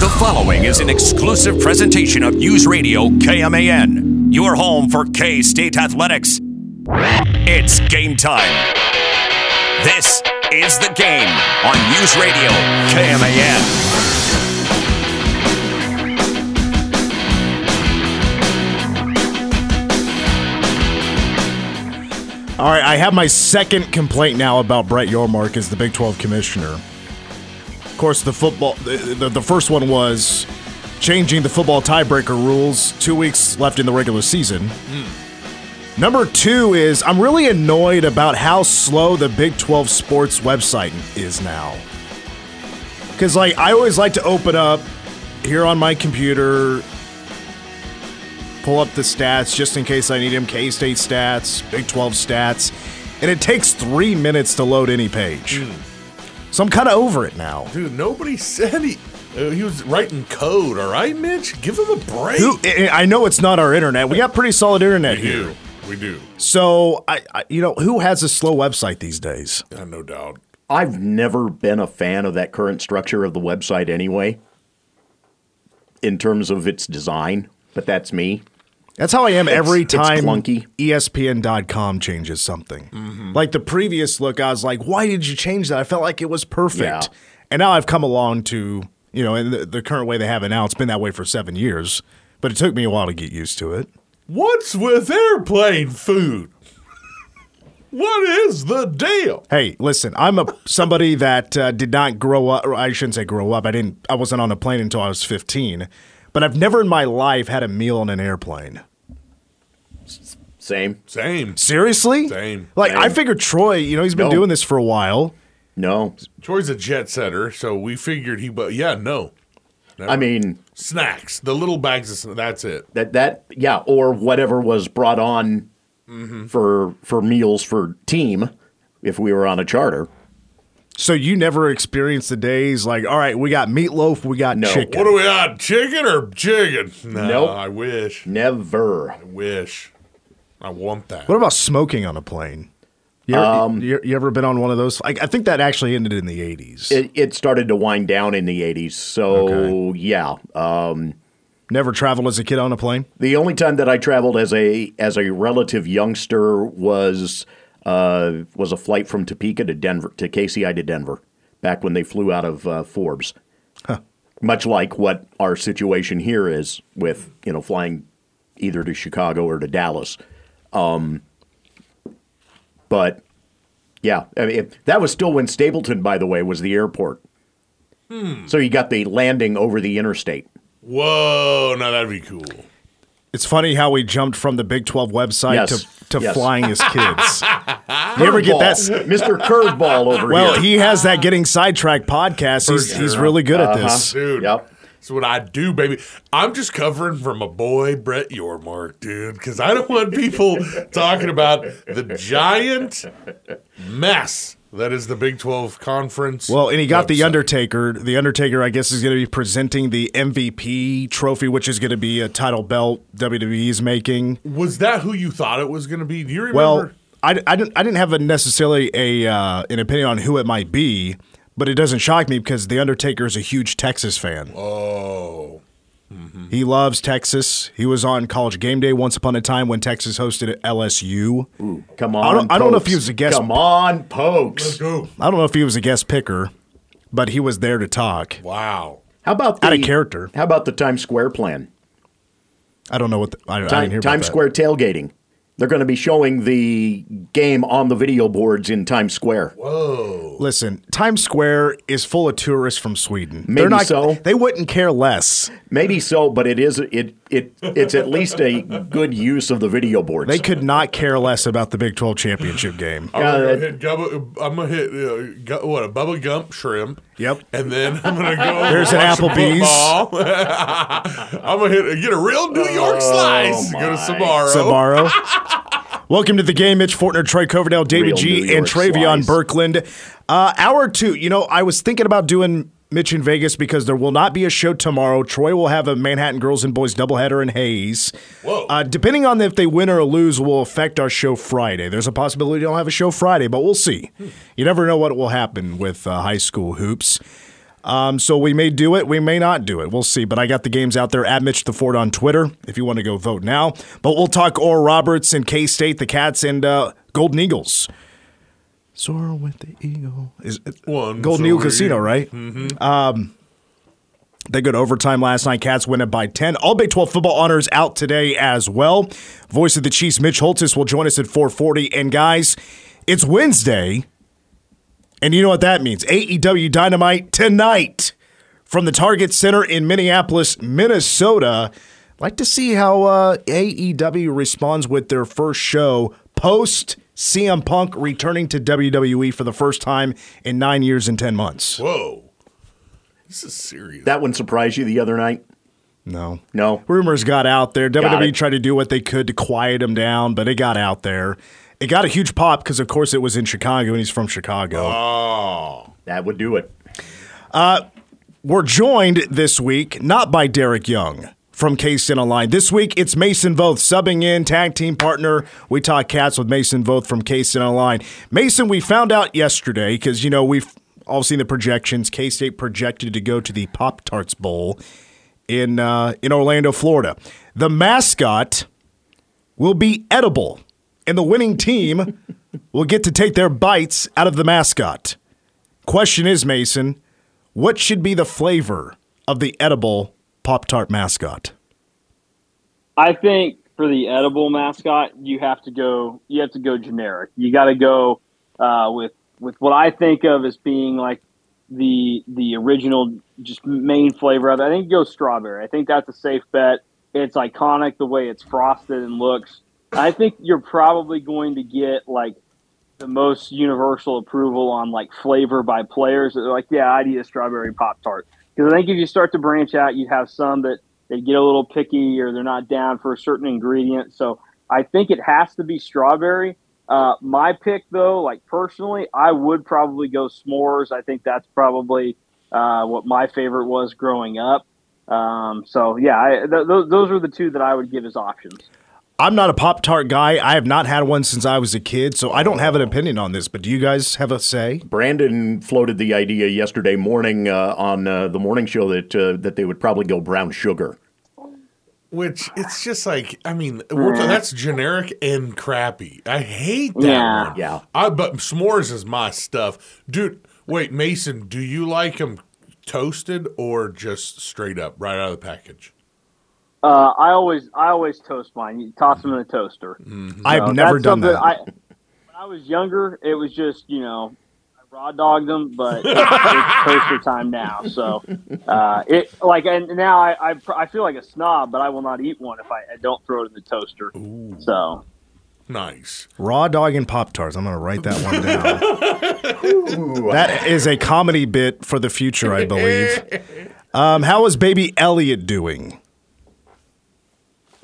The following is an exclusive presentation of News Radio KMAN, your home for K State Athletics. It's game time. This is the game on News Radio KMAN. All right, I have my second complaint now about Brett Yormark as the Big 12 commissioner. Of course, the football the, the, the first one was changing the football tiebreaker rules 2 weeks left in the regular season. Hmm. Number 2 is I'm really annoyed about how slow the Big 12 sports website is now. Cuz like I always like to open up here on my computer pull up the stats just in case I need them. K State stats, Big 12 stats. And it takes three minutes to load any page. Hmm. So I'm kind of over it now. Dude, nobody said he uh, he was writing code. All right, Mitch, give him a break. Who, I I know it's not our internet. We got pretty solid internet we here. do, we do, So, I, I, you know, who has a slow website these days? uh, no doubt. I've never been a fan of that current structure of the website anyway, in terms of its design, but that's me. That's how I am every it's time. E ESPN.com changes something. Like the previous look, I was like, why did you change that? I felt like it was perfect. Yeah. And now I've come along to, you know, in the, the current way they have it now, it's been that way for seven years, but it took me a while to get used to it. What's with airplane food? What is the deal? Hey, listen, I'm a somebody that uh, did not grow up. Or I shouldn't say grow up. I didn't. I wasn't on a plane until I was 15. But I've never in my life had a meal on an airplane. Same. Same. Seriously? Same. Like I figured Troy. You know, he's been No. doing this for a while. No. Troy's a jet setter, so we figured he. But yeah, no. I mean, Snacks, the little bags of sn- that's it. that that yeah, or whatever was brought on mm-hmm. for for meals for team if we were on a charter. So you never experienced the days like, all right, we got meatloaf, we got No. chicken. What do we got? Chicken or chicken? No, Nope. I wish. Never. I wish. I want that. What about smoking on a plane? You ever, you, you ever been on one of those? I, I think that actually ended in the 80s. It, it started to wind down in the 80s. So, yeah. Um, never traveled as a kid on a plane? the only time that I traveled as a as a relative youngster was uh, was a flight from Topeka to Denver to KCI to Denver back when they flew out of uh, Forbes. Much like what our situation here is with you know flying either to Chicago or to Dallas. Um, but yeah, I mean, it- that was still when Stapleton, by the way, was the airport. So you got the landing over the interstate. Whoa, now that'd be cool. It's funny how we jumped from the Big 12 website Yes. to, to Yes. flying his kids. you ever get that? Mr. Curveball over Well, here? he has that Getting Sidetracked podcast. He's, he's really good at uh-huh. this. Dude. Yep. That's what I do, baby. I'm just covering for my boy Brett Yormark, dude, because I don't want people talking about the giant mess that is the Big 12 conference. Well, and he got The. Undertaker. The Undertaker, I guess, is going to be presenting the MVP trophy, which is going to be a title belt WWE is making. Was that who you thought it was going to be? Do you remember? Well, I, I, didn't, I didn't have a necessarily a uh, an opinion on who it might be, but it doesn't shock me because The Undertaker is a huge Texas fan. oh, Mm-hmm. He loves Texas. He was on College Game Day once upon a time when Texas hosted LSU. Come on. I don't- I don't know if he was a guest- Come on, pokes. go. I don't know if he was a guest picker, but he was there to talk. Wow. How about the, Out of character. How about the Times Square plan? I don't know what the, I, I didn't Time, hear about Times that. Square tailgating. They're going to be showing the game on the video boards in Times Square. Whoa! Listen, Times Square is full of tourists from Sweden. Maybe They're not, so. They wouldn't care less. Maybe so, but it is it it it's at least a good use of the video boards. They could not care less about the Big 12 championship game. I'm gonna that- hit Gubba, I'm gonna hit uh, gu- what a Bubba Gump shrimp. Yep. And then I'm gonna go. There's an Applebee's. I'm gonna hit get a real New York slice. Go to my. Sbarro. Sbarro. Welcome to the game. Mitch Fortner, Troy Coverdale, David Real G, and Travion slice. Birkland. Uh, hour two. You know, I was thinking about doing Mitch in Vegas because there will not be a show tomorrow. Troy will have a Manhattan Girls and Boys doubleheader in Hayes. Whoa. Uh, depending on if they win or lose, will affect our show Friday. There's a possibility we don't have a show Friday, but we'll see. You never know what will happen with uh, high school hoops. Um, so we may do it, we may not do it. We'll see. But I got the games out there at Mitch the Ford on Twitter if you want to go vote now. But we'll talk Oral Roberts and K State, the Cats, and uh, Golden Eagles. Soar with the Eagle is One Golden Eagle Casino, right? Um, they go to overtime last night. Cats win it by 10. All Big 12 football honors out today as well. Voice of the Chiefs, Mitch Holthus, will join us at 440. And guys, it's Wednesday. And you know what that means. AEW Dynamite tonight from the Target Center in Minneapolis, Minnesota. Like to see how uh, AEW responds with their first show post CM Punk returning to WWE for the first time in nine years and 10 months. Whoa. This is serious. that one surprised you the other night? No. No. Rumors got out there. WWE it. tried to do what they could to quiet him down, but it got out there. It got a huge pop because, of course, it was in Chicago and he's from Chicago. oh. That would do it. Uh, we're joined this week not by Derek Young from K-State Online. This week, it's Mason Voth subbing in, tag team partner. We talk cats with Mason Voth from K-State Online. Mason, we found out yesterday because, you know, we've all seen the projections. K-State projected to go to the Pop-Tarts Bowl in, uh, in Orlando, Florida. The mascot will be edible, and the winning team will get to take their bites out of the mascot. Question is, Mason, what should be the flavor of the edible Pop Tart mascot? I think for the edible mascot, you have to go. You have to go generic. You got to go uh, with with what I think of as being like the the original, just main flavor of it. I think go strawberry. I think that's a safe bet. It's iconic the way it's frosted and looks. I think you're probably going to get like the most universal approval on like flavor by players. They're like, yeah, I'd eat a strawberry pop tart. Because I think if you start to branch out, you have some that they get a little picky or they're not down for a certain ingredient. So I think it has to be strawberry. Uh, my pick, though, like personally, I would probably go s'mores. I think that's probably uh, what my favorite was growing up. Um, so yeah, I, th- th- those are the two that I would give as options. I'm not a Pop Tart guy. I have not had one since I was a kid, so I don't have an opinion on this. But do you guys have a say? Brandon floated the idea yesterday morning uh, on uh, the morning show that uh, that they would probably go brown sugar. Which it's just like I mean we're, that's generic and crappy. I hate that Yeah. one. Yeah. I but s'mores is my stuff, dude. Wait, Mason, do you like them toasted or just straight up right out of the package? Uh, I always I always toast mine. You toss them in a toaster. I've So never done something that. I, when I was younger, it was just you know I raw dogged them, but it's toaster time now. So uh, it like and now I, I I feel like a snob, but I will not eat one if I, I don't throw it in the toaster. So Nice. Raw dog and Pop Tarts. I'm going to write that one down. that is a comedy bit for the future, I believe. Um, how is baby Elliot doing?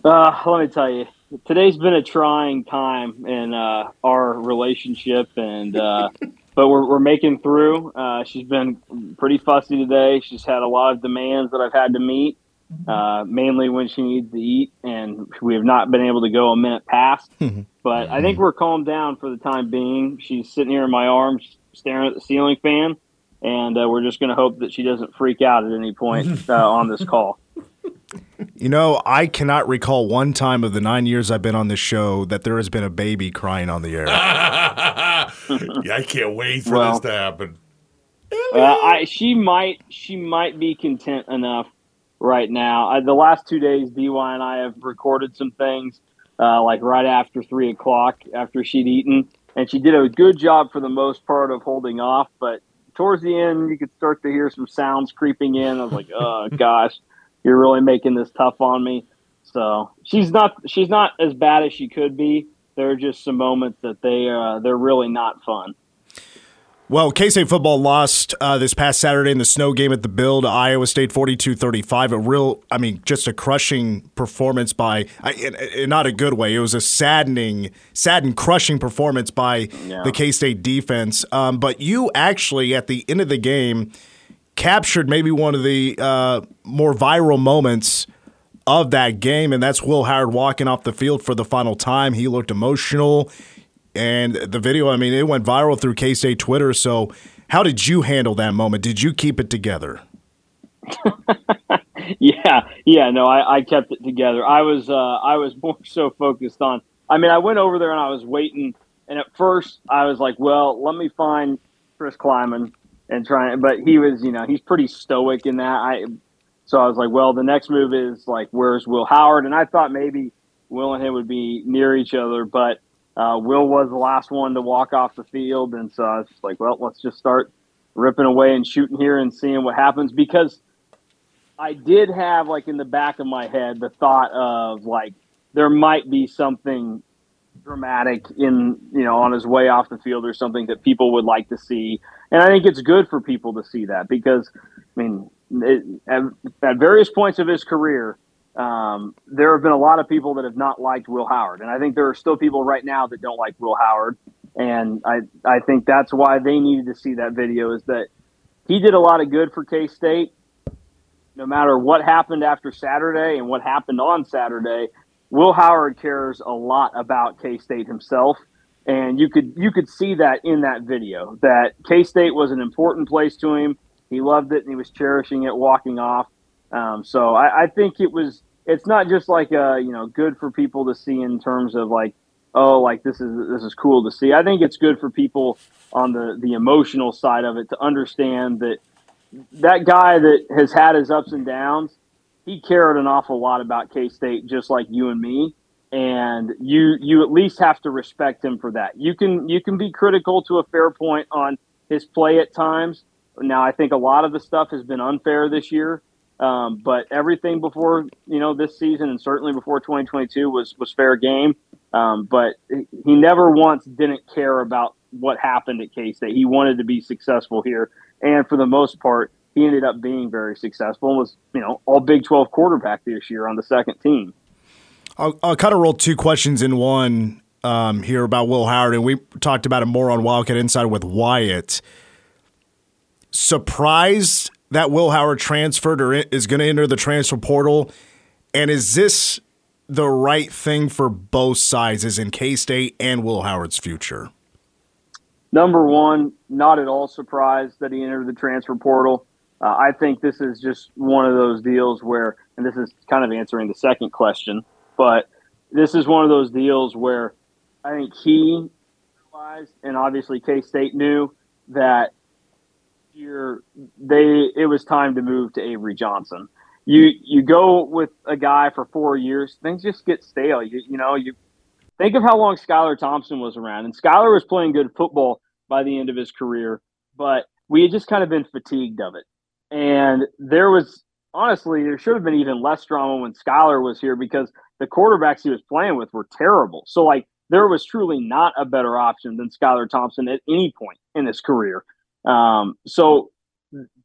Uh, let me tell you, today's been a trying time in uh, our relationship, and uh, but we're we're making through. Uh, she's been pretty fussy today. She's had a lot of demands that I've had to meet. uh, mainly when she needs to eat, and we have not been able to go a minute past. but I think we're calmed down for the time being. She's sitting here in my arms, staring at the ceiling fan, and uh, we're just going to hope that she doesn't freak out at any point uh, on this call. You know, I cannot recall one time of the nine years I've been on this show that there has been a baby crying on the air. yeah, I can't wait for Well- this to happen. Uh, I she might she might be content enough right now. I, the last two days, DY and I have recorded some things, uh, like right after three o'clock after she'd eaten, and she did a good job for the most part of holding off. But towards the end, you could start to hear some sounds creeping in. I was like, oh gosh, you're really making this tough on me. So she's not she's not as bad as she could be. There are just some moments that they uh, they're really not fun. Well, K State football lost uh, this past Saturday in the snow game at the Bill to Iowa State 42 35. A real, I mean, just a crushing performance by, in, in not a good way. It was a saddening, saddened, crushing performance by yeah. the K State defense. Um, but you actually, at the end of the game, captured maybe one of the uh, more viral moments of that game, and that's Will Howard walking off the field for the final time. He looked emotional. And the video, I mean, it went viral through K State Twitter. So, how did you handle that moment? Did you keep it together? yeah, yeah, no, I, I kept it together. I was, uh, I was more so focused on. I mean, I went over there and I was waiting, and at first I was like, well, let me find Chris Klieman and trying. But he was, you know, he's pretty stoic in that. I, so I was like, well, the next move is like, where's Will Howard? And I thought maybe Will and him would be near each other, but uh, Will was the last one to walk off the field, and so I was like, well, let's just start ripping away and shooting here and seeing what happens because I did have like in the back of my head the thought of like there might be something dramatic in you know on his way off the field or something that people would like to see, and I think it's good for people to see that because I mean it, at, at various points of his career um, there have been a lot of people that have not liked Will Howard, and I think there are still people right now that don't like Will Howard, and I I think that's why they needed to see that video is that he did a lot of good for K State. No matter what happened after Saturday and what happened on Saturday, Will Howard cares a lot about K State himself, and you could you could see that in that video that K State was an important place to him. He loved it and he was cherishing it walking off. Um, so I, I, think it was. It's not just like uh, you know good for people to see in terms of like oh like this is this is cool to see. I think it's good for people on the the emotional side of it to understand that that guy that has had his ups and downs, he cared an awful lot about K State just like you and me. And you you at least have to respect him for that. You can you can be critical to a fair point on his play at times. Now I think a lot of the stuff has been unfair this year. Um, but everything before you know this season and certainly before 2022 was was fair game. Um, but he never once didn't care about what happened at K State. He wanted to be successful here, and for the most part, he ended up being very successful. and Was you know all Big 12 quarterback this year on the second team. I'll, I'll kind of roll two questions in one um, here about Will Howard, and we talked about it more on Wildcat Inside with Wyatt. Surprised that Will Howard transferred or is going to enter the transfer portal? And is this the right thing for both sides, as in K State and Will Howard's future? Number one, not at all surprised that he entered the transfer portal. Uh, I think this is just one of those deals where, and this is kind of answering the second question, but this is one of those deals where I think he realized, and obviously K State knew that year they it was time to move to Avery Johnson. You you go with a guy for four years, things just get stale. You you know you think of how long Skylar Thompson was around, and Skylar was playing good football by the end of his career, but we had just kind of been fatigued of it. And there was honestly there should have been even less drama when Skylar was here because the quarterbacks he was playing with were terrible. So like there was truly not a better option than Skylar Thompson at any point in his career. Um, so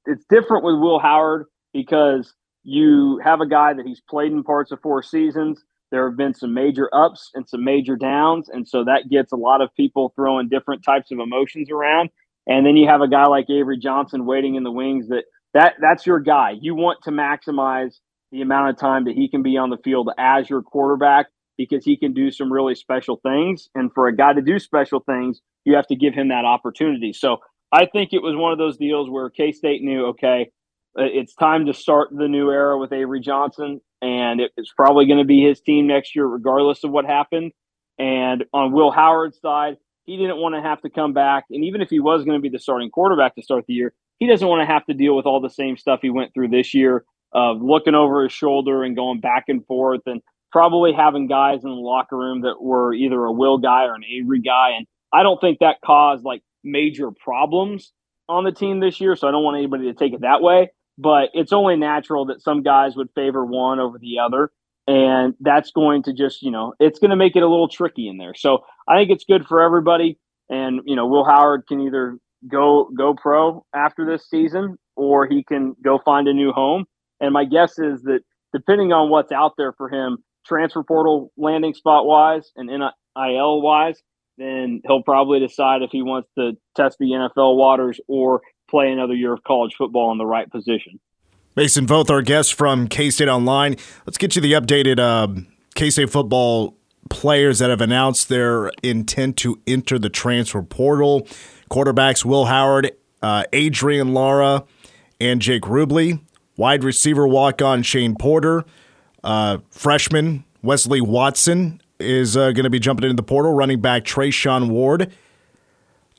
it's different with Will Howard because you have a guy that he's played in parts of four seasons. There have been some major ups and some major downs. And so that gets a lot of people throwing different types of emotions around. And then you have a guy like Avery Johnson waiting in the wings that, that that's your guy. You want to maximize the amount of time that he can be on the field as your quarterback because he can do some really special things. And for a guy to do special things, you have to give him that opportunity. So I think it was one of those deals where K State knew, okay, uh, it's time to start the new era with Avery Johnson, and it's probably going to be his team next year, regardless of what happened. And on Will Howard's side, he didn't want to have to come back. And even if he was going to be the starting quarterback to start the year, he doesn't want to have to deal with all the same stuff he went through this year of looking over his shoulder and going back and forth and probably having guys in the locker room that were either a Will guy or an Avery guy. And I don't think that caused like major problems on the team this year. So I don't want anybody to take it that way. But it's only natural that some guys would favor one over the other. And that's going to just, you know, it's going to make it a little tricky in there. So I think it's good for everybody. And, you know, Will Howard can either go go pro after this season or he can go find a new home. And my guess is that depending on what's out there for him, transfer portal landing spot wise and NIL wise, then he'll probably decide if he wants to test the NFL waters or play another year of college football in the right position. Mason Voth our guests from K State Online. Let's get you the updated uh, K State football players that have announced their intent to enter the transfer portal. Quarterbacks Will Howard, uh, Adrian Lara, and Jake Rubley. Wide receiver walk on Shane Porter. Uh, freshman Wesley Watson is uh, going to be jumping into the portal. Running back Treshaun Ward.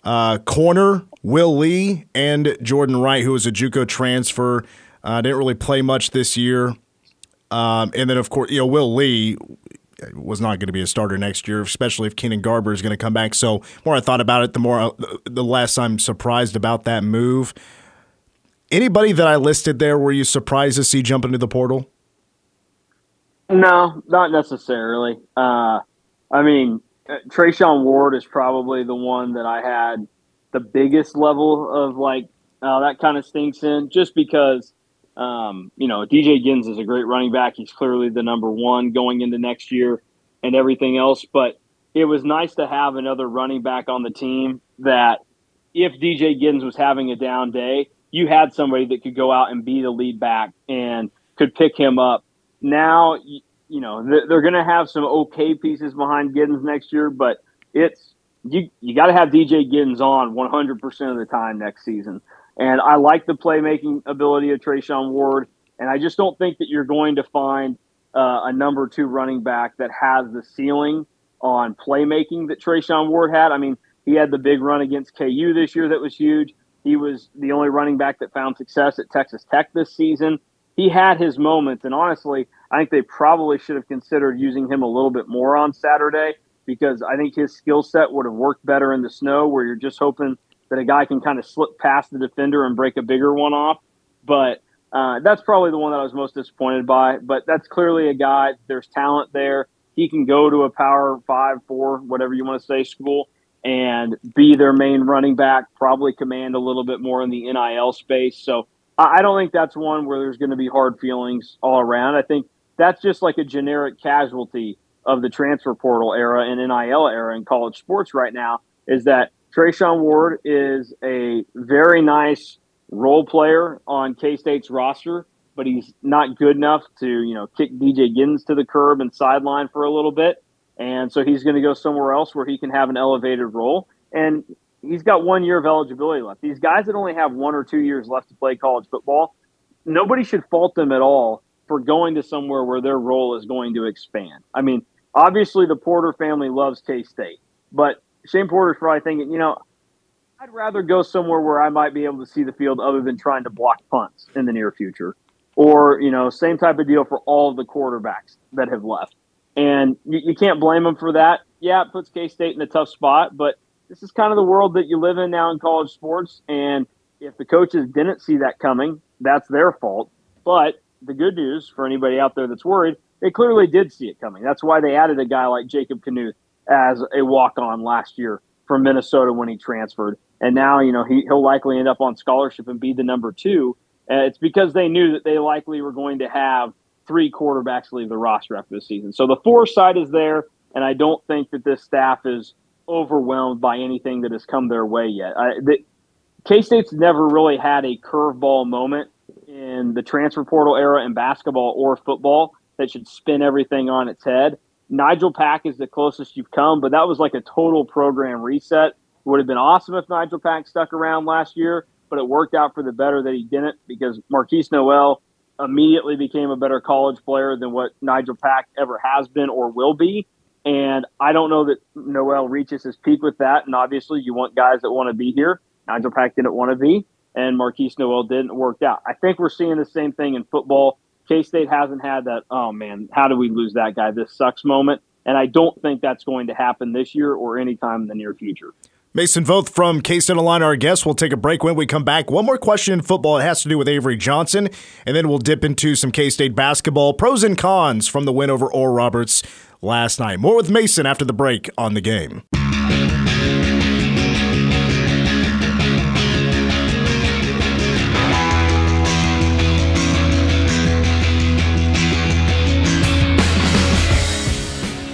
Uh, corner Will Lee and Jordan Wright, who was a JUCO transfer, uh, didn't really play much this year. Um, and then, of course, you know, Will Lee was not going to be a starter next year, especially if Keenan Garber is going to come back. So, more I thought about it, the more the less I'm surprised about that move. Anybody that I listed there, were you surprised to see jump into the portal? No, not necessarily. Uh, I mean, uh, Treshaun Ward is probably the one that I had the biggest level of like, uh, that kind of stinks in just because, um, you know, DJ Giddens is a great running back. He's clearly the number one going into next year and everything else. But it was nice to have another running back on the team that if DJ Giddens was having a down day, you had somebody that could go out and be the lead back and could pick him up now you know they're going to have some okay pieces behind Giddens next year, but it's you you got to have DJ Giddens on 100% of the time next season. And I like the playmaking ability of Treshaun Ward, and I just don't think that you're going to find uh, a number two running back that has the ceiling on playmaking that Treshaun Ward had. I mean, he had the big run against KU this year that was huge. He was the only running back that found success at Texas Tech this season he had his moments, and honestly, I think they probably should have considered using him a little bit more on Saturday because I think his skill set would have worked better in the snow, where you're just hoping that a guy can kind of slip past the defender and break a bigger one off. But uh, that's probably the one that I was most disappointed by. But that's clearly a guy. There's talent there. He can go to a power five, four, whatever you want to say, school and be their main running back. Probably command a little bit more in the NIL space. So I don't think that's one where there's going to be hard feelings all around. I think that's just like a generic casualty of the transfer portal era and NIL era in college sports right now is that Treshaun Ward is a very nice role player on K State's roster, but he's not good enough to, you know, kick DJ Giddens to the curb and sideline for a little bit. And so he's going to go somewhere else where he can have an elevated role. And he's got one year of eligibility left. These guys that only have one or two years left to play college football, nobody should fault them at all for going to somewhere where their role is going to expand. I mean, obviously the Porter family loves K State, but Shane Porter's probably thinking, you know, I'd rather go somewhere where I might be able to see the field other than trying to block punts in the near future. Or, you know, same type of deal for all the quarterbacks that have left. And you, you can't blame them for that. Yeah, it puts K State in a tough spot, but this is kind of the world that you live in now in college sports. And if the coaches didn't see that coming, that's their fault. But the good news for anybody out there that's worried, they clearly did see it coming. That's why they added a guy like Jacob Knuth as a walk on last year from Minnesota when he transferred. And now, you know, he, he'll likely end up on scholarship and be the number two. Uh, it's because they knew that they likely were going to have three quarterbacks leave the roster after the season. So the foresight is there, and I don't think that this staff is overwhelmed by anything that has come their way yet. K State's never really had a curveball moment in the transfer portal era in basketball or football that should spin everything on its head. Nigel Pack is the closest you've come, but that was like a total program reset. It would have been awesome if Nigel Pack stuck around last year, but it worked out for the better that he didn't because Markquis Nowell immediately became a better college player than what Nigel Pack ever has been or will be. And I don't know that Nowell reaches his peak with that. And obviously, you want guys that want to be here. Nigel Pack didn't want to be. and Markquis Nowell didn't work out. I think we're seeing the same thing in football. K State hasn't had that, oh man, how do we lose that guy? This sucks moment. And I don't think that's going to happen this year or anytime in the near future. Mason Voth from K State Online, our guest. We'll take a break when we come back. One more question in football. It has to do with Avery Johnson, and then we'll dip into some K State basketball pros and cons from the win over Oral Roberts last night. More with Mason after the break on the game.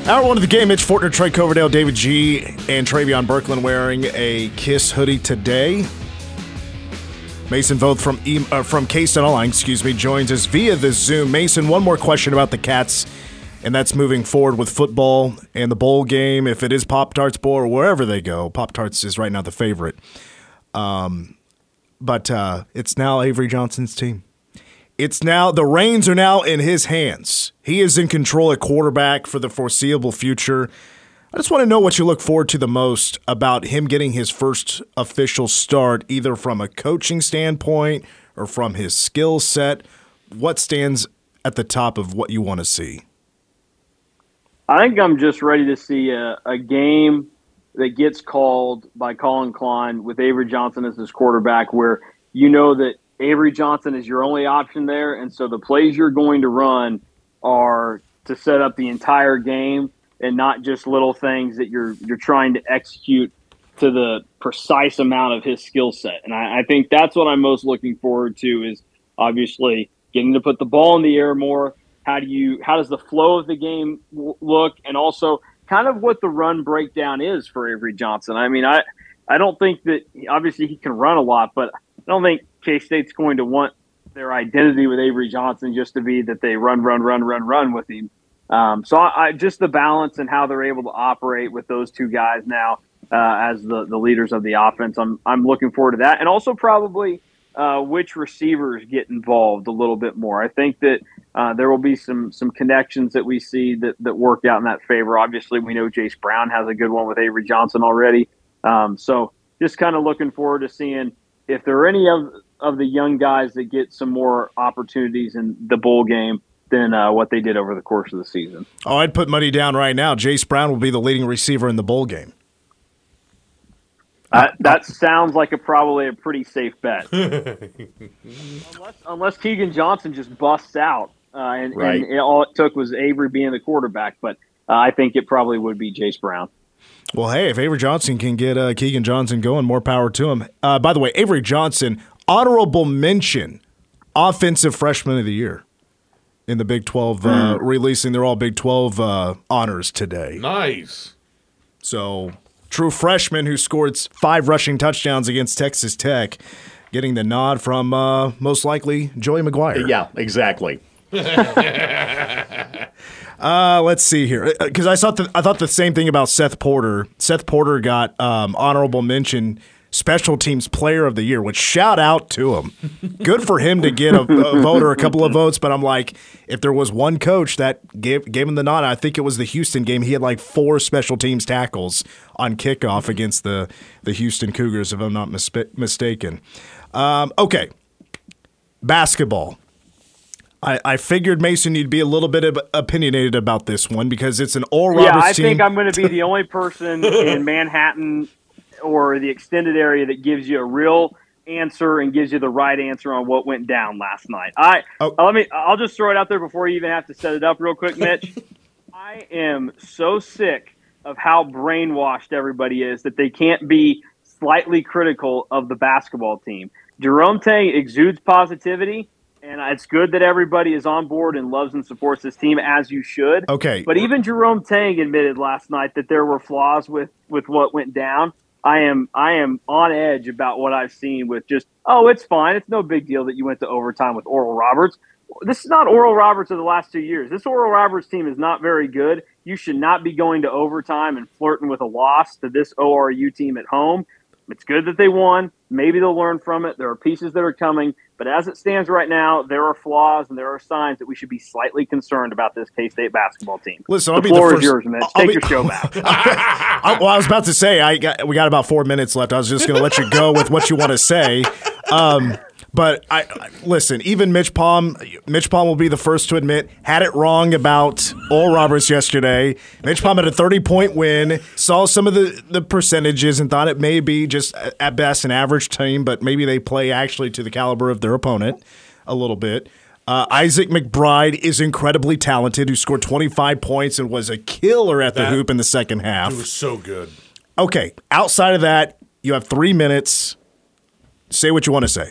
Hour one of the game, Mitch Fortner, Trey Coverdale, David G, and Travion Berkland wearing a Kiss hoodie today. Mason Voth from e- uh, from K-State Online, excuse me, joins us via the Zoom. Mason, one more question about the Cats, and that's moving forward with football and the bowl game. If it is Pop Tarts Bowl or wherever they go, Pop Tarts is right now the favorite. Um, but uh, it's now Avery Johnson's team. It's now the reins are now in his hands. He is in control at quarterback for the foreseeable future. I just want to know what you look forward to the most about him getting his first official start, either from a coaching standpoint or from his skill set. What stands at the top of what you want to see? I think I'm just ready to see a, a game that gets called by Collin Klein with Avery Johnson as his quarterback, where you know that Avery Johnson is your only option there, and so the plays you're going to run are to set up the entire game and not just little things that you're you're trying to execute to the precise amount of his skill set. And I, I think that's what I'm most looking forward to is obviously getting to put the ball in the air more. How do you how does the flow of the game w- look, and also kind of what the run breakdown is for Avery Johnson. I mean, I I don't think that obviously he can run a lot, but I don't think K State's going to want their identity with Avery Johnson just to be that they run, run, run, run, run with him. Um, so I, I, just the balance and how they're able to operate with those two guys now uh, as the, the leaders of the offense. I'm I'm looking forward to that, and also probably uh, which receivers get involved a little bit more. I think that uh, there will be some some connections that we see that that work out in that favor. Obviously, we know Jace Brown has a good one with Avery Johnson already. Um, so just kind of looking forward to seeing if there are any of of the young guys that get some more opportunities in the bowl game than uh, what they did over the course of the season. Oh, I'd put money down right now. Jace Brown will be the leading receiver in the bowl game. Uh, that sounds like a probably a pretty safe bet, unless, unless Keagan Johnson just busts out, uh, and, right. and it, all it took was Avery being the quarterback. But uh, I think it probably would be Jace Brown. Well, hey, if Avery Johnson can get uh, Keagan Johnson going, more power to him. Uh, by the way, Avery Johnson, honorable mention, offensive freshman of the year in the Big 12, uh, hmm. releasing their all Big 12 uh, honors today. Nice. So, true freshman who scored five rushing touchdowns against Texas Tech, getting the nod from uh, most likely Joey McGuire. Yeah, exactly. Uh, let's see here, because uh, I thought the, I thought the same thing about Seth Porter. Seth Porter got um, honorable mention special teams player of the year, which shout out to him. Good for him to get a, a, vote or a couple of votes. But I'm like, if there was one coach that gave gave him the nod, I think it was the Houston game. He had like four special teams tackles on kickoff against the the Houston Cougars, if I'm not mistaken. Um, okay, basketball. I, I figured Mason you'd be a little bit opinionated about this one because it's an Oral Roberts Yeah, I team. think I'm going to be the only person in Manhattan or the extended area that gives you a real answer and gives you the right answer on what went down last night. I oh. Uh, let me I'll just throw it out there before you even have to set it up real quick, Mitch. I am so sick of how brainwashed everybody is that they can't be slightly critical of the basketball team. Jerome Tang exudes positivity and it's good that everybody is on board and loves and supports this team as you should. Okay. But even Jerome Tang admitted last night that there were flaws with with what went down. I am I am on edge about what I've seen with just oh it's fine it's no big deal that you went to overtime with Oral Roberts. This is not Oral Roberts of the last two years. This Oral Roberts team is not very good. You should not be going to overtime and flirting with a loss to this ORU team at home. It's good that they won. Maybe they'll learn from it. There are pieces that are coming, but as it stands right now, there are flaws and there are signs that we should be slightly concerned about this K State basketball team. Listen, the I'll be floor the first. is yours, Mitch. Take be, your show back. I, well, I was about to say, I got we got about four minutes left. I was just going to let you go with what you want to say. Um, but I, I listen. Even Mitch Palm, Mitch Palm will be the first to admit had it wrong about Oral Roberts yesterday. Mitch Palm had a thirty-point win. Saw some of the the percentages and thought it may be just at best an average team, but maybe they play actually to the caliber of their opponent a little bit. Uh, Isaac McBride is incredibly talented, who scored 25 points and was a killer at the hoop in the second half. It was so good. Okay, outside of that, you have three minutes. Say what you want to say.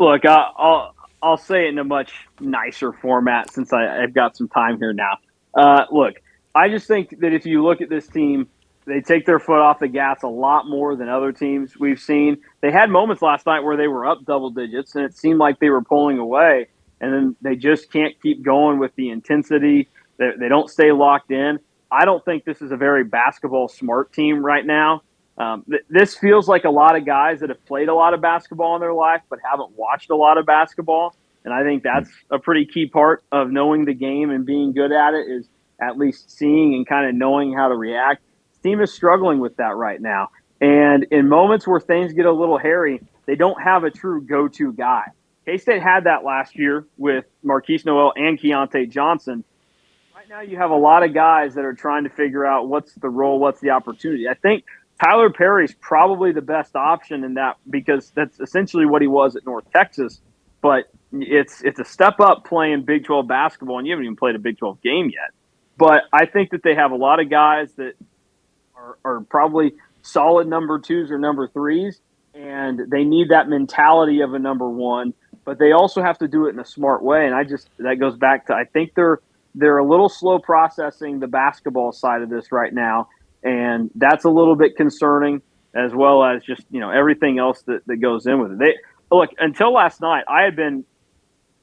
Look, I, I'll I'll say it in a much nicer format since I, I've got some time here now. Uh, look, I just think that if you look at this team, they take their foot off the gas a lot more than other teams we've seen. They had moments last night where they were up double digits, and it seemed like they were pulling away, and then they just can't keep going with the intensity. They, they don't stay locked in. I don't think this is a very basketball smart team right now. Um, th- this feels like a lot of guys that have played a lot of basketball in their life but haven't watched a lot of basketball. And I think that's a pretty key part of knowing the game and being good at it is at least seeing and kind of knowing how to react. Team is struggling with that right now. And in moments where things get a little hairy, they don't have a true go to guy. K State had that last year with Markquis Nowell and Keontae Johnson. Right now, you have a lot of guys that are trying to figure out what's the role, what's the opportunity. I think Tylor Perry's probably the best option in that because that's essentially what he was at North Texas. But it's it's a step up playing Big 12 basketball, and you haven't even played a Big 12 game yet. But I think that they have a lot of guys that are, are probably solid number twos or number threes, and they need that mentality of a number one. But they also have to do it in a smart way, and I just that goes back to I think they're they're a little slow processing the basketball side of this right now, and that's a little bit concerning as well as just you know everything else that, that goes in with it. They look until last night, I had been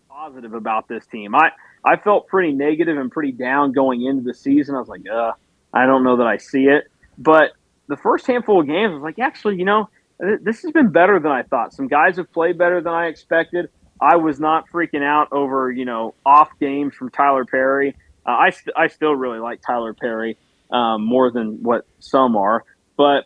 positive about this team. I I felt pretty negative and pretty down going into the season. I was like, uh, I don't know that I see it. But the first handful of games, I was like, actually, you know, th- this has been better than I thought. Some guys have played better than I expected. I was not freaking out over you know off games from Tylor Perry. Uh, I st- I still really like Tylor Perry um, more than what some are, but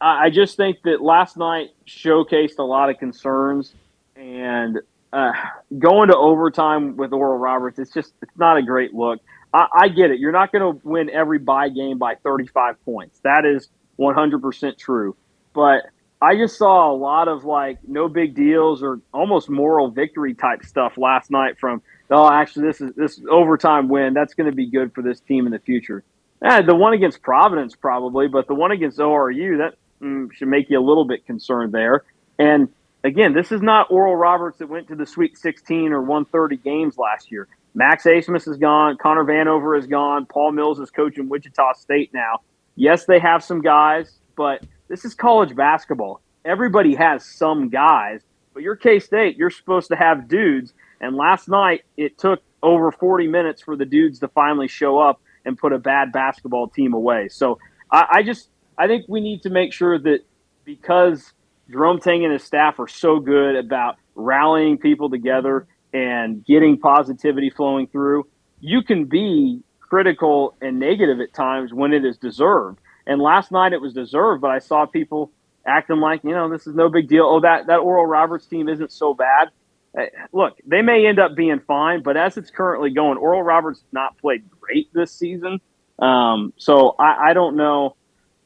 I, I just think that last night showcased a lot of concerns and uh, going to overtime with Oral Roberts. It's just it's not a great look. I, I get it. You're not going to win every bye game by 35 points. That is 100% true, but I just saw a lot of like no big deals or almost moral victory type stuff last night from oh actually this is this overtime win that's going to be good for this team in the future. Eh, the one against Providence probably, but the one against ORU that mm, should make you a little bit concerned there. And again, this is not Oral Roberts that went to the Sweet 16 or 130 games last year. Max Abmas is gone. Connor Vanover is gone. Paul Mills is coaching Wichita State now. Yes, they have some guys, but this is college basketball. Everybody has some guys, but you're K State. You're supposed to have dudes. And last night, it took over 40 minutes for the dudes to finally show up and put a bad basketball team away. So I, I just I think we need to make sure that because Jerome Tang and his staff are so good about rallying people together and getting positivity flowing through, you can be critical and negative at times when it is deserved. And last night it was deserved, but I saw people acting like, you know, this is no big deal. Oh, that, that Oral Roberts team isn't so bad. Uh, Look, they may end up being fine, but as it's currently going, Oral Roberts not played great this season. Um, so I, I don't know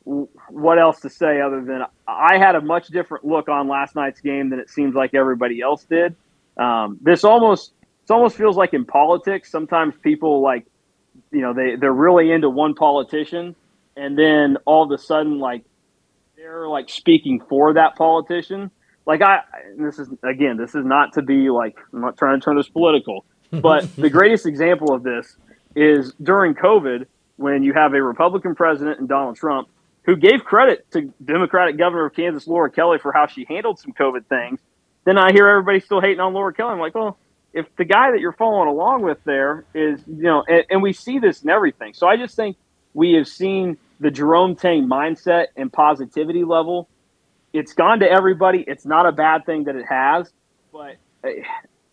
what else to say other than I had a much different look on last night's game than it seems like everybody else did. Um, this almost it almost feels like in politics. Sometimes people like, you know, they they're really into one politician, and then all of a sudden, like, they're like speaking for that politician. Like I, and this is again, this is not to be like I'm not trying to turn this political, but the greatest example of this is during COVID when you have a Republican president and Donald Trump who gave credit to Democratic Governor of Kansas Laura Kelly for how she handled some COVID things. Then I hear everybody still hating on Laura Kelly. I'm like, well, if the guy that you're following along with there is, you know, and, and we see this in everything. So I just think we have seen the Jerome Tang mindset and positivity level. It's gone to everybody. It's not a bad thing that it has, but uh,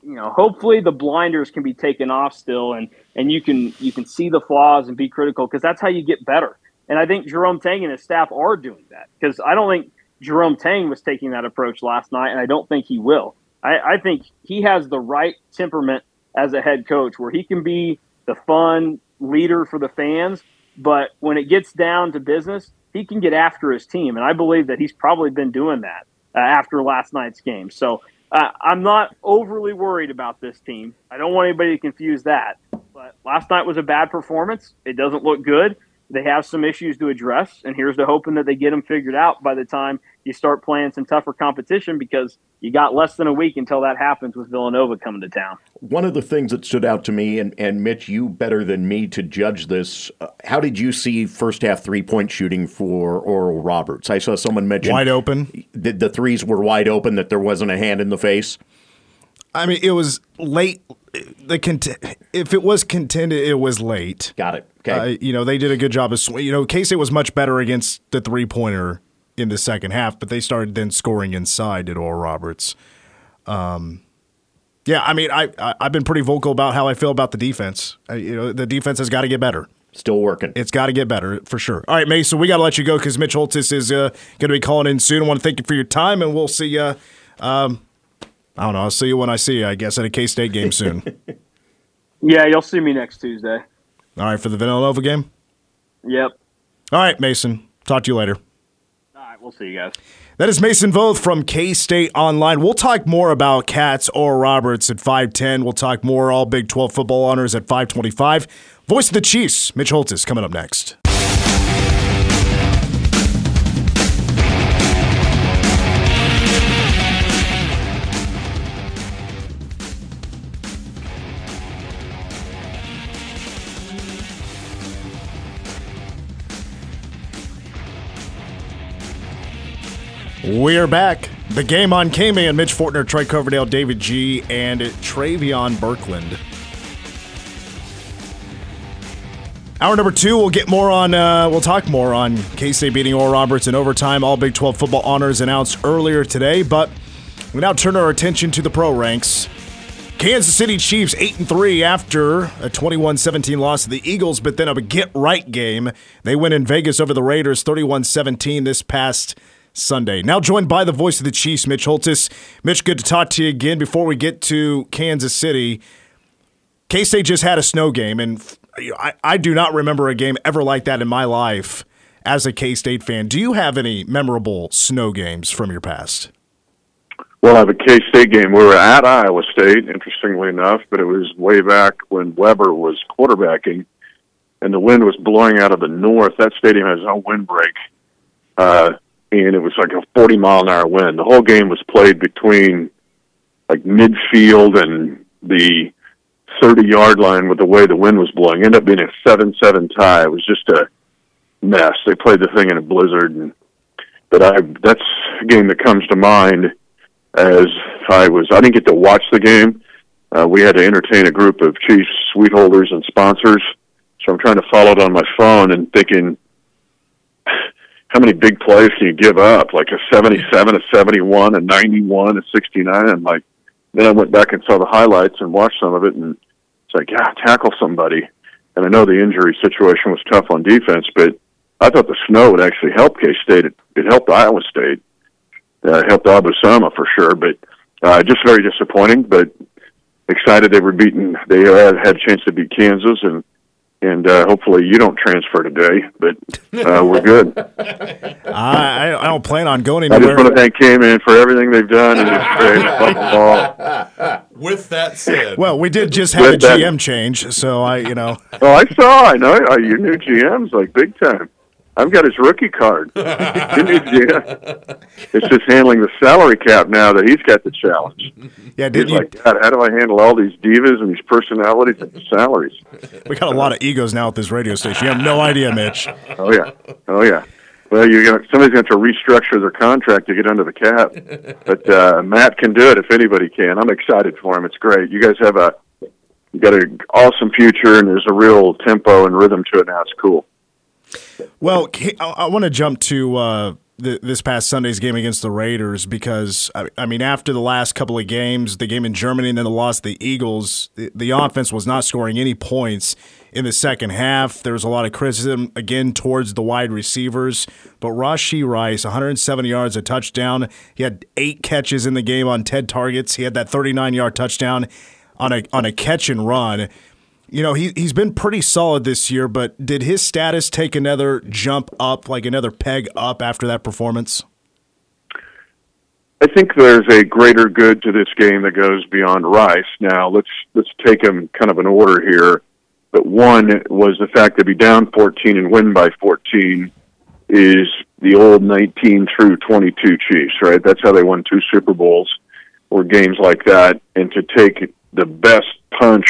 you know, hopefully the blinders can be taken off still, and and you can you can see the flaws and be critical because that's how you get better. And I think Jerome Tang and his staff are doing that because I don't think Jerome Tang was taking that approach last night, and I don't think he will. I, I think he has the right temperament as a head coach where he can be the fun leader for the fans, but when it gets down to business, he can get after his team. And I believe that he's probably been doing that uh, after last night's game. So uh, I'm not overly worried about this team. I don't want anybody to confuse that. But last night was a bad performance. It doesn't look good. They have some issues to address, and here's the hoping that they get them figured out by the time you start playing some tougher competition because you got less than a week until that happens with Villanova coming to town. One of the things that stood out to me, and, and Mitch, you better than me to judge this. Uh, how did you see first half three point shooting for Oral Roberts? I saw someone mention Wide open. that the threes were wide open, that there wasn't a hand in the face. I mean, it was late. The cont- if it was contended, it was late. Got it. Okay. Uh, you know, they did a good job of sw- you know, K State was much better against the three pointer in the second half, but they started then scoring inside at Oral Roberts. Um, yeah, I mean, I, I I've been pretty vocal about how I feel about the defense. Uh, you know, the defense has got to get better. Still working. It's got to get better for sure. All right, Mason, we got to let you go because Mitch Holthus is uh, going to be calling in soon. I want to thank you for your time, and we'll see you. Um, I don't know. I'll see you when I see you. I guess at a K State game soon. Yeah, you'll see me next Tuesday. All right, for the Villanova game. Yep. All right, Mason. Talk to you later. We'll see you guys. That is Mason Voth from K State Online. We'll talk more about Cats Oral Roberts at 510. We'll talk more all Big 12 football honors at 525. Voice of the Chiefs, Mitch Holthus, coming up next. We're back. The game on K-Man, Mitch Fortner, Troy Coverdale, David G, and Travion Birkland. Hour number two, we'll get more on, uh, we'll talk more on K-State beating Oral Roberts in overtime. All Big 12 football honors announced earlier today, but we now turn our attention to the pro ranks. Kansas City Chiefs 8 and 3 after a 21-17 loss to the Eagles, but then a get right game. They win in Vegas over the Raiders 31-17 this past Sunday. Now joined by the voice of the Chiefs, Mitch Holthus. Mitch, good to talk to you again. Before we get to Kansas City, K State just had a snow game, and I, I do not remember a game ever like that in my life as a K State fan. Do you have any memorable snow games from your past? Well, I have a K State game. We were at Iowa State, interestingly enough, but it was way back when Weber was quarterbacking, and the wind was blowing out of the north. That stadium has no windbreak. Uh, and it was like a 40 mile an hour wind. The whole game was played between like midfield and the 30 yard line with the way the wind was blowing. It ended up being a 7 7 tie. It was just a mess. They played the thing in a blizzard. And, but I, that's a game that comes to mind as I was, I didn't get to watch the game. Uh, we had to entertain a group of Chiefs suite holders and sponsors. So I'm trying to follow it on my phone and thinking, how many big plays can you give up? Like a 77, a 71, a 91, a 69. And like, then I went back and saw the highlights and watched some of it, and it's like, yeah, tackle somebody. And I know the injury situation was tough on defense, but I thought the snow would actually help K State. It, it helped Iowa State. Uh, it helped Abu Sama for sure, but uh, just very disappointing. But excited they were beaten. They had, had a chance to beat Kansas, and and uh, hopefully you don't transfer today, but uh, we're good. I, I don't plan on going anywhere. I just want to thank K-Man for everything they've done and it's great. Love them all. With that said, Well, we did just have a With that- GM change, so I, you know, Oh, I saw. I know uh, your new GM's like big time. I've got his rookie card. Your. It's just handling the salary cap now that he's got the challenge. yeah, He's did you? like, God, how do I handle all these divas and these personalities and the salaries? We got a lot of egos now at this radio station. You have no idea, Mitch. Oh yeah, oh yeah. Well, you're gonna somebody's going to restructure their contract to get under the cap, but uh, Matt can do it if anybody can. I'm excited for him. It's great. You guys have a you got an awesome future, and there's a real tempo and rhythm to it now. It's cool. Well, I, want to jump to uh, th- this past Sunday's game against the Raiders because I, mean after the last couple of games, the game in Germany and then the loss to the Eagles, the, the offense was not scoring any points in the second half. There was a lot of criticism again towards the wide receivers, but Rashee Rice, 170 yards, a touchdown. He had eight catches in the game on 10 targets. He had that 39 yard touchdown on a on a catch and run. You know, he he's been pretty solid this year, but did his status take another jump up, like another peg up after that performance? I think there's a greater good to this game that goes beyond Rice. Now let's let's take them kind of in order here. But one was the fact to be down 14 and win by 14 is the old 19 through 22 Chiefs, right? That's how they won two Super Bowls or games like that. And to take the best punch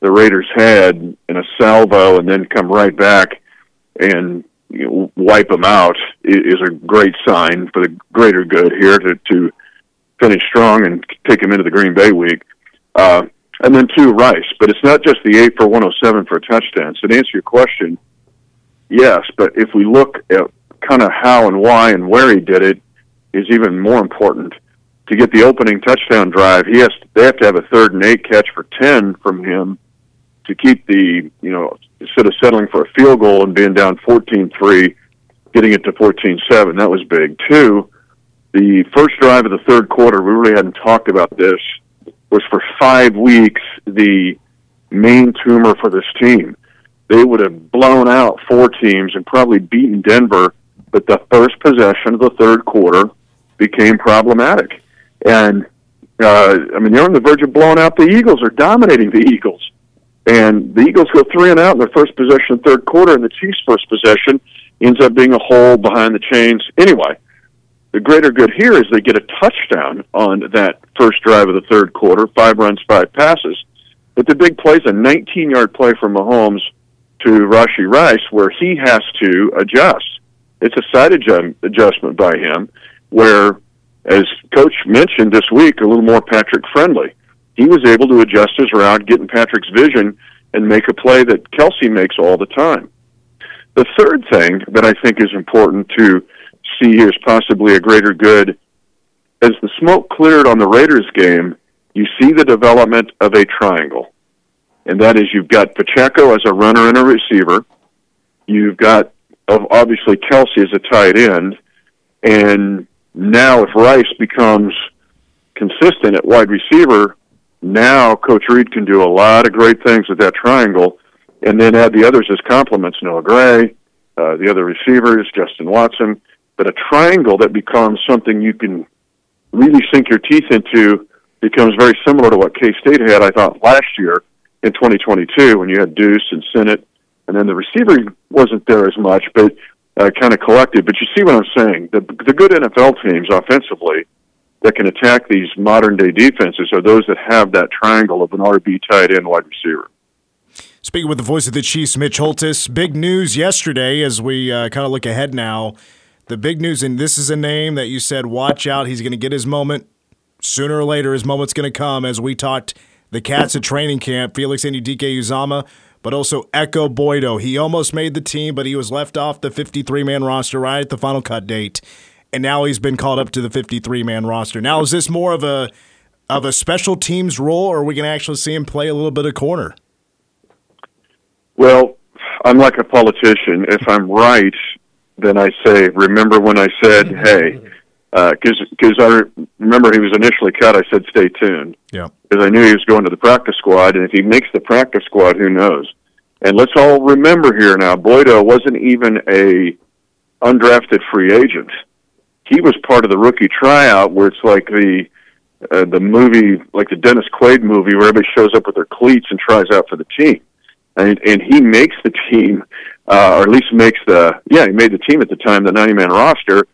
the Raiders had in a salvo and then come right back and you know, wipe them out is a great sign for the greater good here to, to finish strong and take them into the Green Bay week. Uh, and then two, Rice. But it's not just the eight for 107 for a touchdown. So to answer your question, yes. But if we look at kind of how and why and where he did it, is even more important. To get the opening touchdown drive, he has to, they have to have a third and eight catch for ten from him to keep the you know instead of settling for a field goal and being down 14-3, getting it to 14-7. That was big. Two, the first drive of the third quarter, we really hadn't talked about this was for five weeks the main tumor for this team. They would have blown out four teams and probably beaten Denver, but the first possession of the third quarter became problematic. And uh, I mean, they're on the verge of blowing out the Eagles or dominating the Eagles. And the Eagles go three and out in their first possession, third quarter, and the Chiefs' first possession ends up being a hole behind the chains. Anyway, the greater good here is they get a touchdown on that first drive of the third quarter, five runs, five passes. But the big play is a 19 yard play from Mahomes to Rashee Rice where he has to adjust. It's a side adjust, adjustment by him where, as Coach mentioned this week, a little more Patrick friendly. He was able to adjust his route, get in Patrick's vision, and make a play that Kelce makes all the time. The third thing that I think is important to see here as possibly a greater good. As the smoke cleared on the Raiders game, you see the development of a triangle. And that is you've got Pacheco as a runner and a receiver. You've got obviously Kelce as a tight end. And now if Rice becomes consistent at wide receiver, now Coach Reid can do a lot of great things with that triangle and then add the others as complements, Noah Gray, uh, the other receivers, Justin Watson but a triangle that becomes something you can really sink your teeth into becomes very similar to what K State had, I thought, last year in 2022 when you had Deuce and Sinnott, and then the receiver wasn't there as much, but uh, kind of collected. But you see what I'm saying? The, the good NFL teams offensively that can attack these modern day defenses are those that have that triangle of an RB tight end wide receiver. Speaking with the voice of the Chiefs, Mitch Holthus, big news yesterday as we uh, kind of look ahead now the big news, and this is a name that you said, watch out, he's going to get his moment. Sooner or later, his moment's going to come as we talked the Cats at training camp, Felix Anudike-Uzomah, but also Ekow Boye-Doe. He almost made the team, but he was left off the 53 man roster right at the final cut date. And now he's been called up to the 53 man roster. Now, is this more of a of a special teams role, or are we going to actually see him play a little bit of corner? Well, I'm like a politician. If I'm right, then I say, remember when I said, hey, because uh, because I remember he was initially cut. I said, stay tuned. Yeah. Because I knew he was going to the practice squad, and if he makes the practice squad, who knows? And let's all remember here now, Boye-Doe wasn't even a undrafted free agent. He was part of the rookie tryout, where it's like the uh, the movie, like the Dennis Quaid movie, where everybody shows up with their cleats and tries out for the team, and and he makes the team uh, or at least makes the yeah he made the team at the time the 90 man roster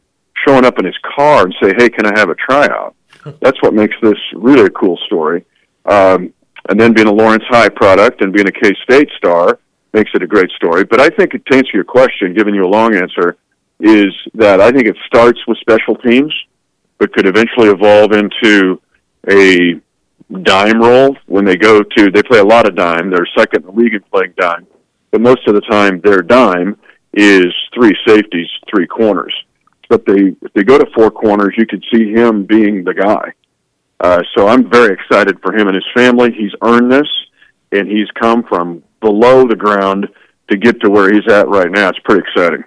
showing up in his car and say hey can i have a tryout? That's what makes this really a cool story. Um, and then being a lawrence high product and being a k-state star makes it a great story. But i think to answer your question giving you a long answer is that i think it starts with special teams but could eventually evolve into a dime role when they go to they play a lot of dime they're second in the league in playing dime but most of the time their dime is three safeties, three corners. but they if they go to four corners, you could see him being the guy. Uh, so I'm very excited for him and his family. He's earned this, and he's come from below the ground to get to where he's at right now. It's pretty exciting.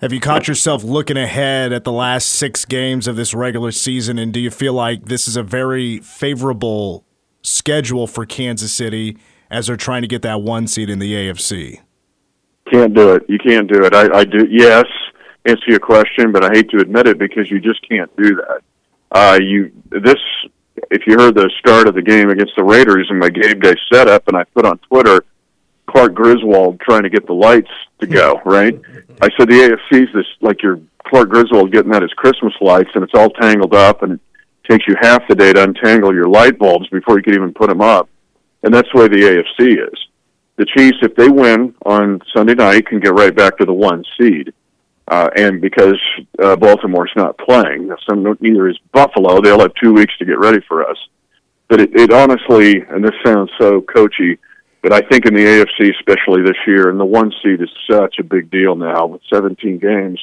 Have you caught yourself looking ahead at the last six games of this regular season, and do you feel like this is a very favorable schedule for Kansas City as they're trying to get that one seed in the AFC? Can't do it. You can't do it. I, I do. Yes, answer your question, but I hate to admit it because you just can't do that. Uh, you this if you heard the start of the game against the Raiders and my game day setup, and I put on Twitter Clark Griswold trying to get the lights to go. Right? I said the AFC's this like your Clark Griswold getting at his Christmas lights, and it's all tangled up, and it takes you half the day to untangle your light bulbs before you can even put them up, and that's the way the AFC is the Chiefs, if they win on Sunday night, can get right back to the one seed. Uh, and because uh, Baltimore's not playing, so neither is Buffalo. They'll have two weeks to get ready for us. But it, it honestly, and this sounds so coachy, but I think in the AFC, especially this year, and the one seed is such a big deal now with 17 games.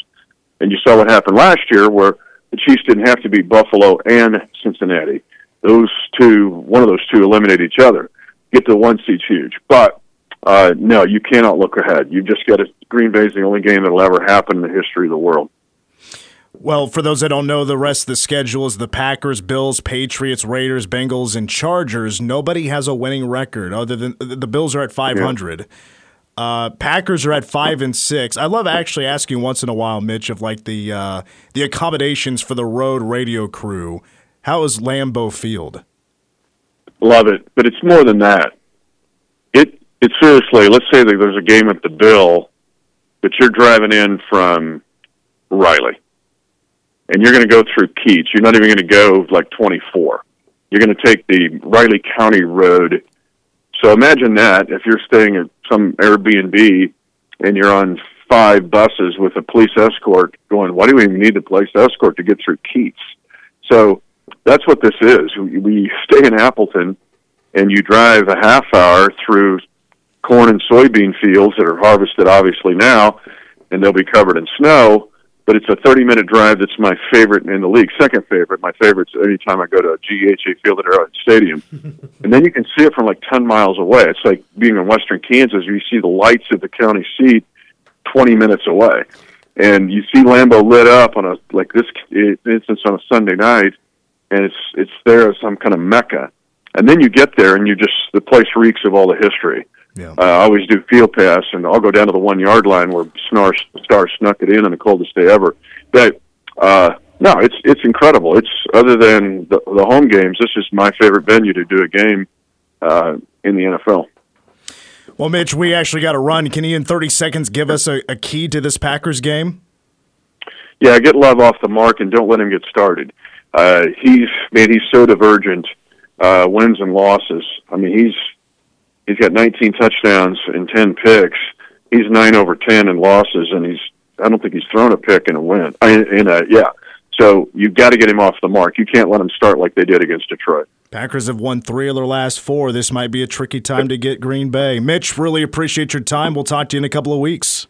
And you saw what happened last year, where the Chiefs didn't have to beat Buffalo and Cincinnati. Those two, one of those two, eliminate each other. Get to the one seed's huge, but uh, no, you cannot look ahead. You've just got to. Green Bay is the only game that'll ever happen in the history of the world. Well, for those that don't know, the rest of the schedule is the Packers, Bills, Patriots, Raiders, Bengals, and Chargers. Nobody has a winning record other than the Bills are at 500. Yeah. Uh, Packers are at five and six. I love actually asking once in a while, Mitch, of like the uh, the accommodations for the road radio crew. How is Lambeau Field? Love it, but it's more than that. It it seriously, let's say that there's a game at the Bill, but you're driving in from Riley, and you're going to go through Keats. You're not even going to go like 24. You're going to take the Riley County Road. So imagine that if you're staying at some Airbnb and you're on five buses with a police escort going, why do we even need the police escort to get through Keats? So that's what this is. We stay in Appleton and you drive a half hour through corn and soybean fields that are harvested obviously now, and they'll be covered in snow. But it's a 30 minute drive that's my favorite in the league. Second favorite. My favorite's anytime I go to a GEHA field at Arrowhead Stadium. and then you can see it from like 10 miles away. It's like being in western Kansas. You see the lights of the county seat 20 minutes away. And you see Lambeau lit up on a, like this instance on a Sunday night, and it's, it's there as some kind of mecca. And then you get there and you just, the place reeks of all the history. Yeah. Uh, I always do field pass, and I'll go down to the one yard line where Starr, Starr snuck it in on the coldest day ever. But uh, no, it's it's incredible. It's other than the, the home games, this is my favorite venue to do a game uh, in the NFL. Well, Mitch, we actually got to run. Can you, in 30 seconds, give us a, a key to this Packers game? Yeah, get Love off the mark and don't let him get started. Uh, he's man, he's so divergent. Uh, wins and losses. I mean, he's He's got 19 touchdowns and 10 picks. He's nine over 10 in losses, and he's I don't think he's thrown a pick in a win. In a yeah. So you've got to get him off the mark. You can't let him start like they did against Detroit. Packers have won three of their last four. This might be a tricky time to get Green Bay. Mitch, really appreciate your time. We'll talk to you in a couple of weeks.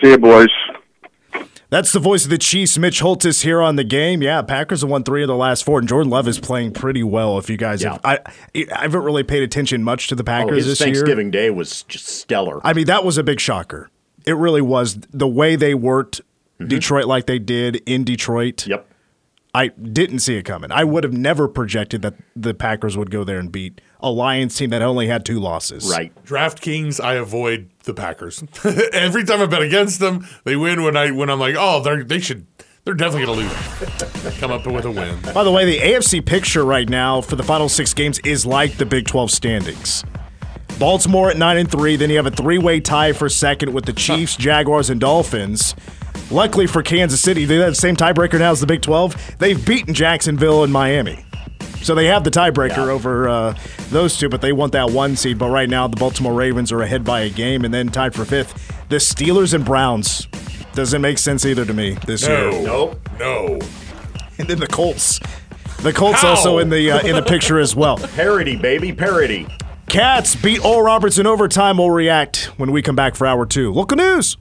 See you, boys. That's the voice of the Chiefs, Mitch Holthus here on the game. Yeah, Packers have won three of the last four, and Jordan Love is playing pretty well. If you guys yeah. have, I, I haven't really paid attention much to the Packers oh, his this Thanksgiving year. Day was just stellar. I mean, that was a big shocker. It really was the way they worked mm-hmm. Detroit like they did in Detroit. Yep. I didn't see it coming. I would have never projected that the Packers would go there and beat a Lions team that only had two losses. Right. DraftKings, I avoid the Packers. Every time I bet against them, they win when I when I'm like, oh, they they should they're definitely going to lose. Come up with a win. By the way, the AFC picture right now for the final six games is like the Big 12 standings. Baltimore at nine and three. Then you have a three-way tie for second with the Chiefs, Jaguars, and Dolphins. Luckily for Kansas City, they have the same tiebreaker now as the Big 12. They've beaten Jacksonville and Miami. So they have the tiebreaker yeah. over uh, those two, but they want that one seed. But right now, the Baltimore Ravens are ahead by a game and then tied for fifth. The Steelers and Browns doesn't make sense either to me this no, year. No, no. And then the Colts. The Colts How? also in the uh, in the picture as well. Parody, baby, parody. Cats beat Oral Roberts in overtime. We'll react when we come back for hour two. Local news.